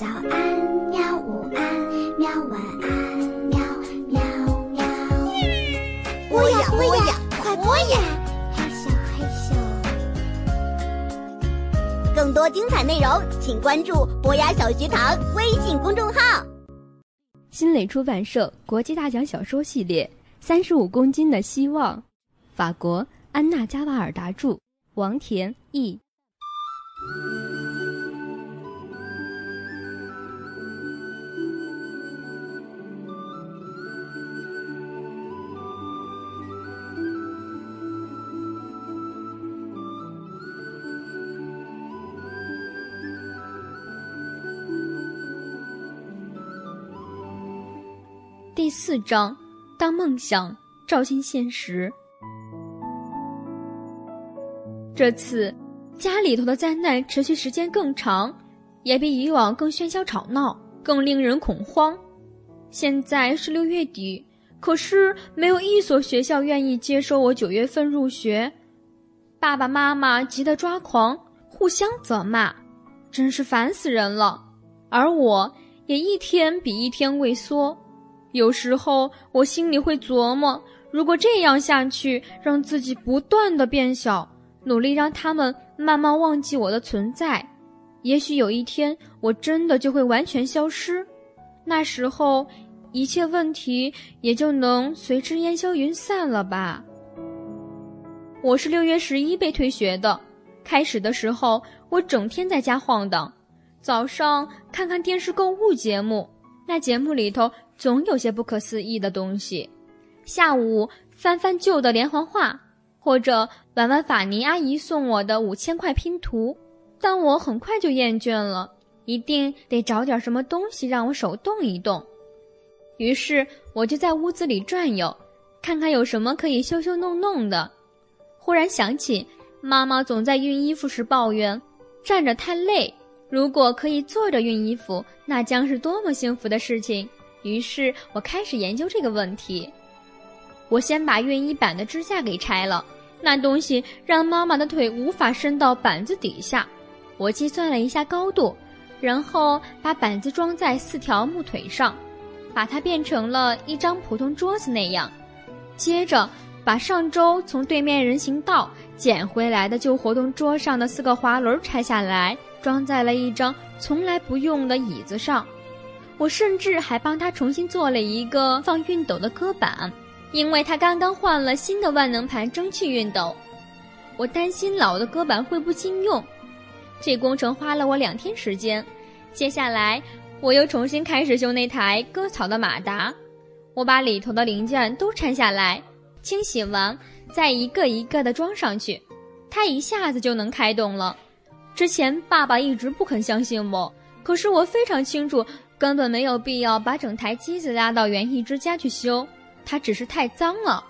早安，喵！午安，喵！晚安，喵喵喵！播呀播呀，快播呀！害羞害羞。更多精彩内容，请关注博雅小学堂微信公众号。新蕾出版社国际大奖小说系列《三十五公斤的希望》，法国安娜加瓦尔达著，王田译。第四章，当梦想照进现实。这次家里头的灾难持续时间更长，也比以往更喧嚣吵闹，更令人恐慌。现在是六月底，可是没有一所学校愿意接收我九月份入学。爸爸妈妈急得抓狂，互相责骂，真是烦死人了。而我也一天比一天畏缩。有时候我心里会琢磨，如果这样下去，让自己不断的变小，努力让他们慢慢忘记我的存在，也许有一天我真的就会完全消失，那时候一切问题也就能随之烟消云散了吧。我是六月十一被退学的，开始的时候我整天在家晃荡，早上看看电视购物节目，那节目里头。总有些不可思议的东西。下午翻翻旧的连环画，或者玩玩法尼阿姨送我的五千块拼图，但我很快就厌倦了，一定得找点什么东西让我手动一动。于是我就在屋子里转悠，看看有什么可以修修弄弄的。忽然想起妈妈总在熨衣服时抱怨站着太累，如果可以坐着熨衣服，那将是多么幸福的事情。于是我开始研究这个问题。我先把熨衣板的支架给拆了，那东西让妈妈的腿无法伸到板子底下。我计算了一下高度，然后把板子装在四条木腿上，把它变成了一张普通桌子那样。接着把上周从对面人行道捡回来的旧活动桌上的四个滑轮拆下来，装在了一张从来不用的椅子上。我甚至还帮他重新做了一个放熨斗的搁板，因为他刚刚换了新的万能盘蒸汽熨斗。我担心老的搁板会不经用，这工程花了我两天时间。接下来，我又重新开始修那台割草的马达。我把里头的零件都拆下来，清洗完，再一个一个的装上去，它一下子就能开动了。之前爸爸一直不肯相信我，可是我非常清楚。根本没有必要把整台机子拉到园艺之家去修，它只是太脏了。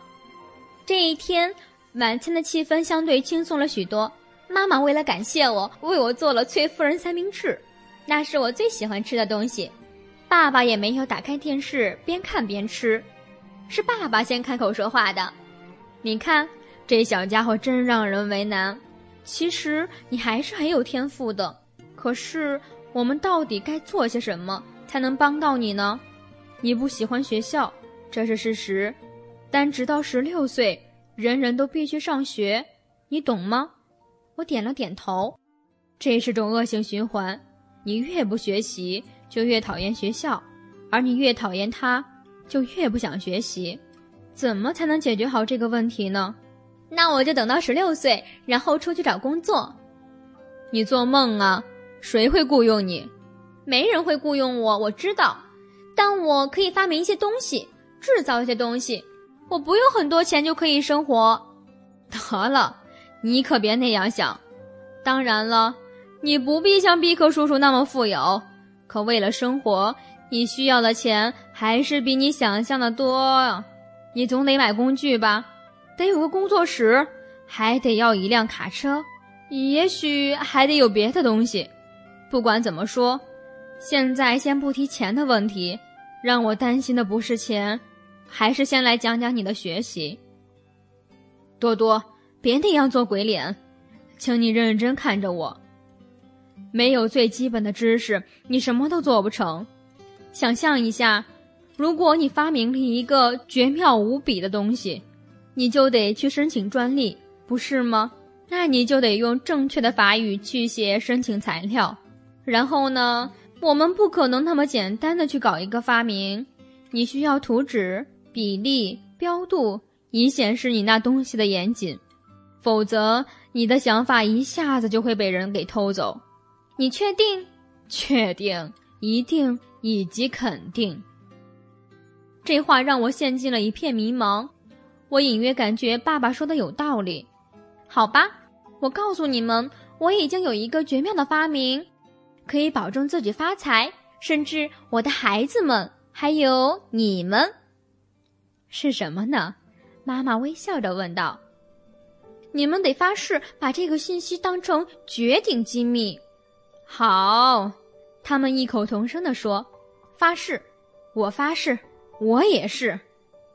这一天晚餐的气氛相对轻松了许多。妈妈为了感谢我，为我做了崔夫人三明治，那是我最喜欢吃的东西。爸爸也没有打开电视边看边吃，是爸爸先开口说话的。你看，这小家伙真让人为难。其实你还是很有天赋的，可是我们到底该做些什么？才能帮到你呢？你不喜欢学校，这是事实。但直到十六岁，人人都必须上学，你懂吗？我点了点头。这是种恶性循环，你越不学习，就越讨厌学校，而你越讨厌它，就越不想学习。怎么才能解决好这个问题呢？那我就等到十六岁，然后出去找工作。你做梦啊！谁会雇佣你？没人会雇佣我，我知道，但我可以发明一些东西，制造一些东西，我不用很多钱就可以生活。得了，你可别那样想。当然了，你不必像毕克叔叔那么富有，可为了生活，你需要的钱还是比你想象的多。你总得买工具吧，得有个工作室，还得要一辆卡车，也许还得有别的东西。不管怎么说。现在先不提钱的问题，让我担心的不是钱，还是先来讲讲你的学习。多多，别那样做鬼脸，请你认真看着我。没有最基本的知识，你什么都做不成。想象一下，如果你发明了一个绝妙无比的东西，你就得去申请专利，不是吗？那你就得用正确的法语去写申请材料。然后呢，我们不可能那么简单的去搞一个发明，你需要图纸、比例、标度，以显示你那东西的严谨。否则，你的想法一下子就会被人给偷走。你确定？确定？一定？以及肯定？这话让我陷进了一片迷茫。我隐约感觉爸爸说的有道理。好吧，我告诉你们，我已经有一个绝妙的发明，可以保证自己发财，甚至我的孩子们，还有你们。是什么呢？妈妈微笑着问道。你们得发誓把这个信息当成绝顶机密。好，他们异口同声地说：“发誓，我发誓，我也是。”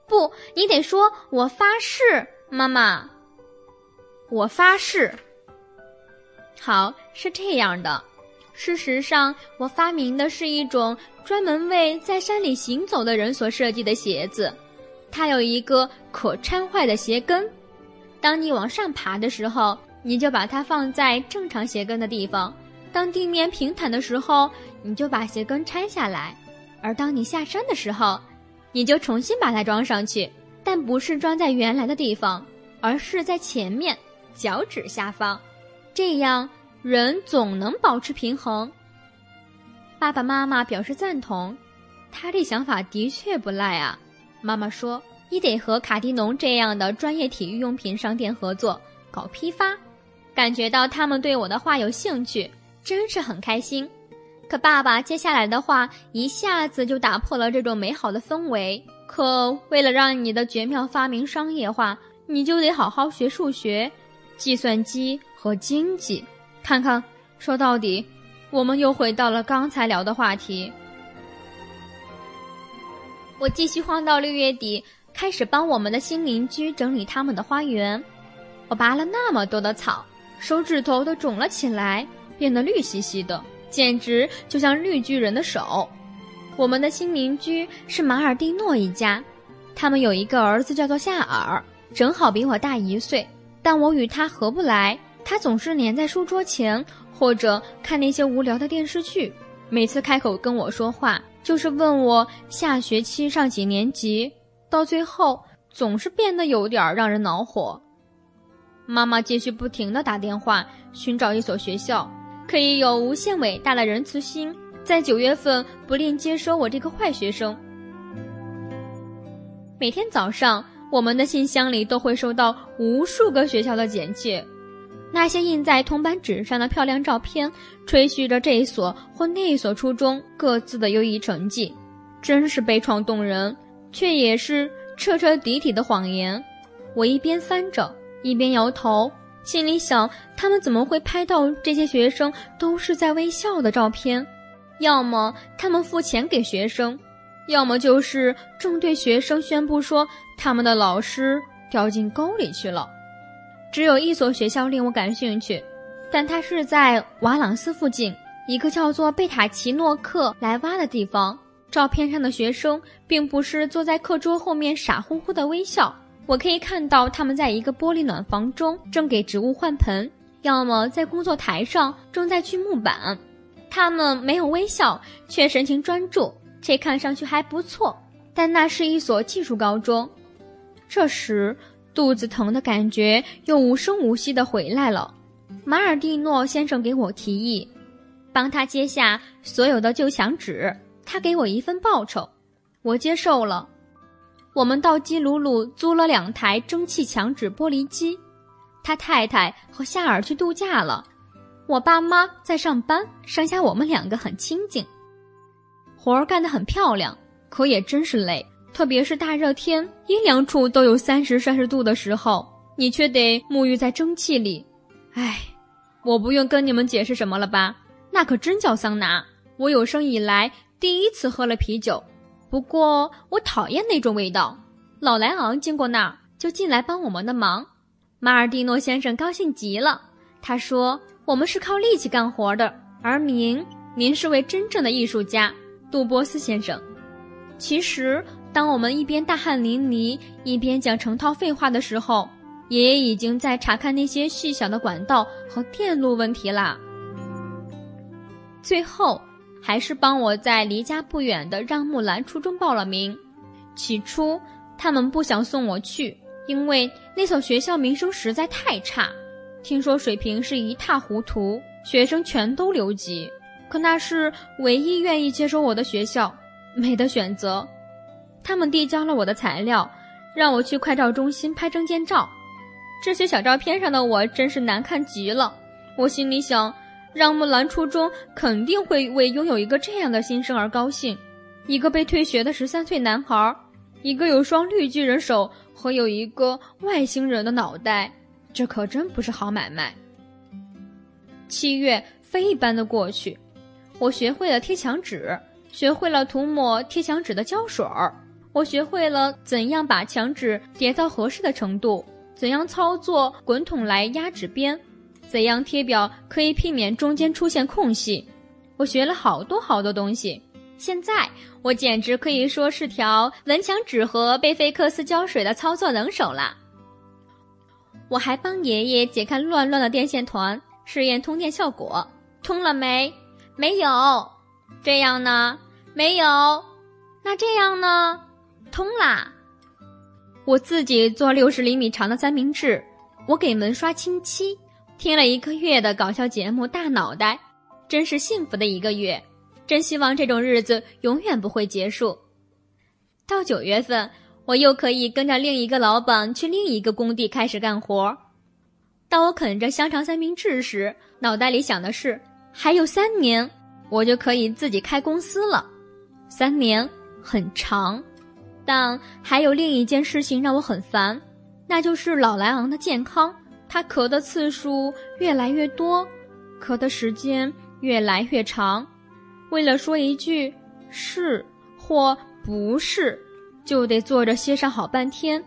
不，你得说“我发誓”，妈妈。我发誓。好，是这样的。事实上，我发明的是一种专门为在山里行走的人所设计的鞋子，它有一个可拆坏的鞋跟。当你往上爬的时候，你就把它放在正常鞋跟的地方；当地面平坦的时候，你就把鞋跟拆下来；而当你下山的时候，你就重新把它装上去，但不是装在原来的地方，而是在前面脚趾下方。这样人总能保持平衡。爸爸妈妈表示赞同，他这想法的确不赖啊。妈妈说。你得和卡迪农这样的专业体育用品商店合作搞批发，感觉到他们对我的话有兴趣，真是很开心。可爸爸接下来的话一下子就打破了这种美好的氛围。可为了让你的绝妙发明商业化，你就得好好学数学、计算机和经济。看看，说到底，我们又回到了刚才聊的话题。我继续晃到六月底。开始帮我们的新邻居整理他们的花园，我拔了那么多的草，手指头都肿了起来，变得绿兮兮的，简直就像绿巨人的手。我们的新邻居是马尔蒂诺一家，他们有一个儿子叫做夏尔，正好比我大一岁，但我与他合不来。他总是黏在书桌前，或者看那些无聊的电视剧。每次开口跟我说话，就是问我下学期上几年级。到最后总是变得有点让人恼火。妈妈继续不停地打电话寻找一所学校，可以有无限伟大的仁慈心，在九月份不吝接收我这个坏学生。每天早上，我们的信箱里都会收到无数个学校的简介，那些印在铜板纸上的漂亮照片，吹嘘着这一所或那一所初中各自的优异成绩，真是悲怆动人。却也是彻彻底底的谎言。我一边翻着，一边摇头，心里想：他们怎么会拍到这些学生都是在微笑的照片？要么他们付钱给学生，要么就是正对学生宣布说他们的老师掉进沟里去了。只有一所学校令我感兴趣，但它是在瓦朗斯附近一个叫做贝塔奇诺克莱洼的地方。照片上的学生并不是坐在课桌后面傻乎乎的微笑，我可以看到他们在一个玻璃暖房中正给植物换盆，要么在工作台上正在锯木板。他们没有微笑，却神情专注，这看上去还不错。但那是一所技术高中。这时，肚子疼的感觉又无声无息地回来了。马尔蒂诺先生给我提议，帮他揭下所有的旧墙纸。他给我一份报酬，我接受了。我们到基鲁鲁租了两台蒸汽墙纸玻璃机。他太太和夏尔去度假了，我爸妈在上班，剩下我们两个很清静。活儿干得很漂亮，可也真是累，特别是大热天，阴凉处都有三十摄氏度的时候，你却得沐浴在蒸汽里。唉，我不用跟你们解释什么了吧？那可真叫桑拿。我有生以来。第一次喝了啤酒，不过我讨厌那种味道。老莱昂经过那儿就进来帮我们的忙。马尔蒂诺先生高兴极了，他说：“我们是靠力气干活的，而您，您是位真正的艺术家，杜波斯先生。其实，当我们一边大汗淋漓，一边讲成套废话的时候，爷爷已经在查看那些细小的管道和电路问题啦。最后，还是帮我在离家不远的让木兰初中报了名。起初，他们不想送我去，因为那所学校名声实在太差，听说水平是一塌糊涂，学生全都留级。可那是唯一愿意接收我的学校，没得选择。他们递交了我的材料，让我去快照中心拍证件照。这些小照片上的我真是难看极了。我心里想，让木兰初中肯定会为拥有一个这样的新生而高兴，一个被退学的十三岁男孩。一个有双绿巨人手和有一个外星人的脑袋，这可真不是好买卖。七月飞一般的过去，我学会了贴墙纸，学会了涂抹贴墙纸的胶水儿，我学会了怎样把墙纸叠到合适的程度，怎样操作滚筒来压纸边，怎样贴表可以避免中间出现空隙。我学了好多好多东西。现在我简直可以说是条文强纸和贝菲克斯胶水的操作能手了。我还帮爷爷解开乱乱的电线团，试验通电效果。通了没？没有。这样呢？没有。那这样呢？通啦。我自己做六十厘米长的三明治，我给门刷清漆，听了一个月的搞笑节目《大脑袋》，真是幸福的一个月。真希望这种日子永远不会结束。到九月份，我又可以跟着另一个老板去另一个工地开始干活。当我啃着香肠三明治时，脑袋里想的是：还有三年，我就可以自己开公司了。三年很长，但还有另一件事情让我很烦，那就是老莱昂的健康。他咳的次数越来越多，咳的时间越来越长。为了说一句是或不是，就得坐着歇上好半天。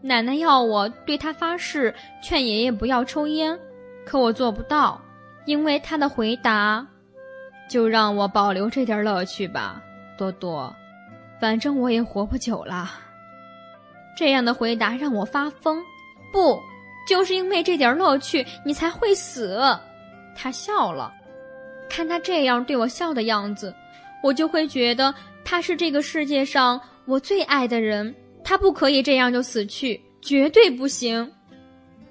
奶奶要我对她发誓，劝爷爷不要抽烟，可我做不到，因为她的回答，就让我保留这点乐趣吧，多多，反正我也活不久了。这样的回答让我发疯。不，就是因为这点乐趣，你才会死。他笑了。看他这样对我笑的样子，我就会觉得他是这个世界上我最爱的人。他不可以这样就死去，绝对不行。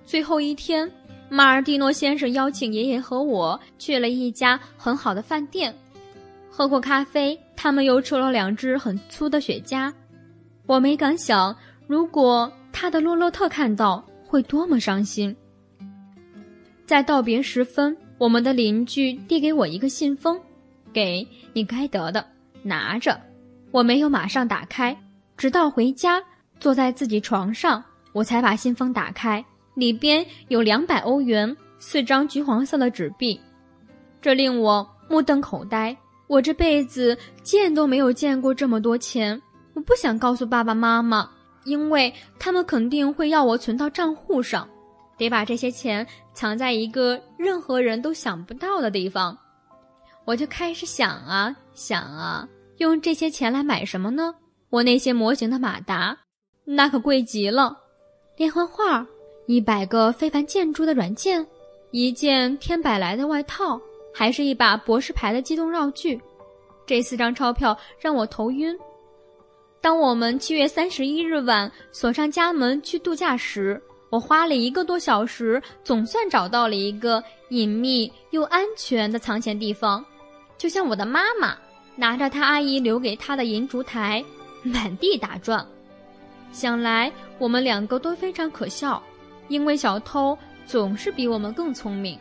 最后一天，马尔蒂诺先生邀请爷爷和我去了一家很好的饭店，喝过咖啡，他们又抽了两支很粗的雪茄。我没敢想，如果他的洛洛特看到，会多么伤心。在道别时分。我们的邻居递给我一个信封，给你该得的，拿着。我没有马上打开，直到回家坐在自己床上，我才把信封打开。里边有两百欧元，四张橘黄色的纸币，这令我目瞪口呆。我这辈子见都没有见过这么多钱。我不想告诉爸爸妈妈，因为他们肯定会要我存到账户上。得把这些钱藏在一个任何人都想不到的地方，我就开始想啊想啊，用这些钱来买什么呢？我那些模型的马达，那可贵极了；连环画，一百个非凡建筑的软件，一件天百来的外套，还是一把博士牌的机动绕具。这四张钞票让我头晕。当我们七月三十一日晚锁上家门去度假时。我花了一个多小时，总算找到了一个隐秘又安全的藏钱地方，就像我的妈妈拿着她阿姨留给她的银烛台，满地打转。想来我们两个都非常可笑，因为小偷总是比我们更聪明。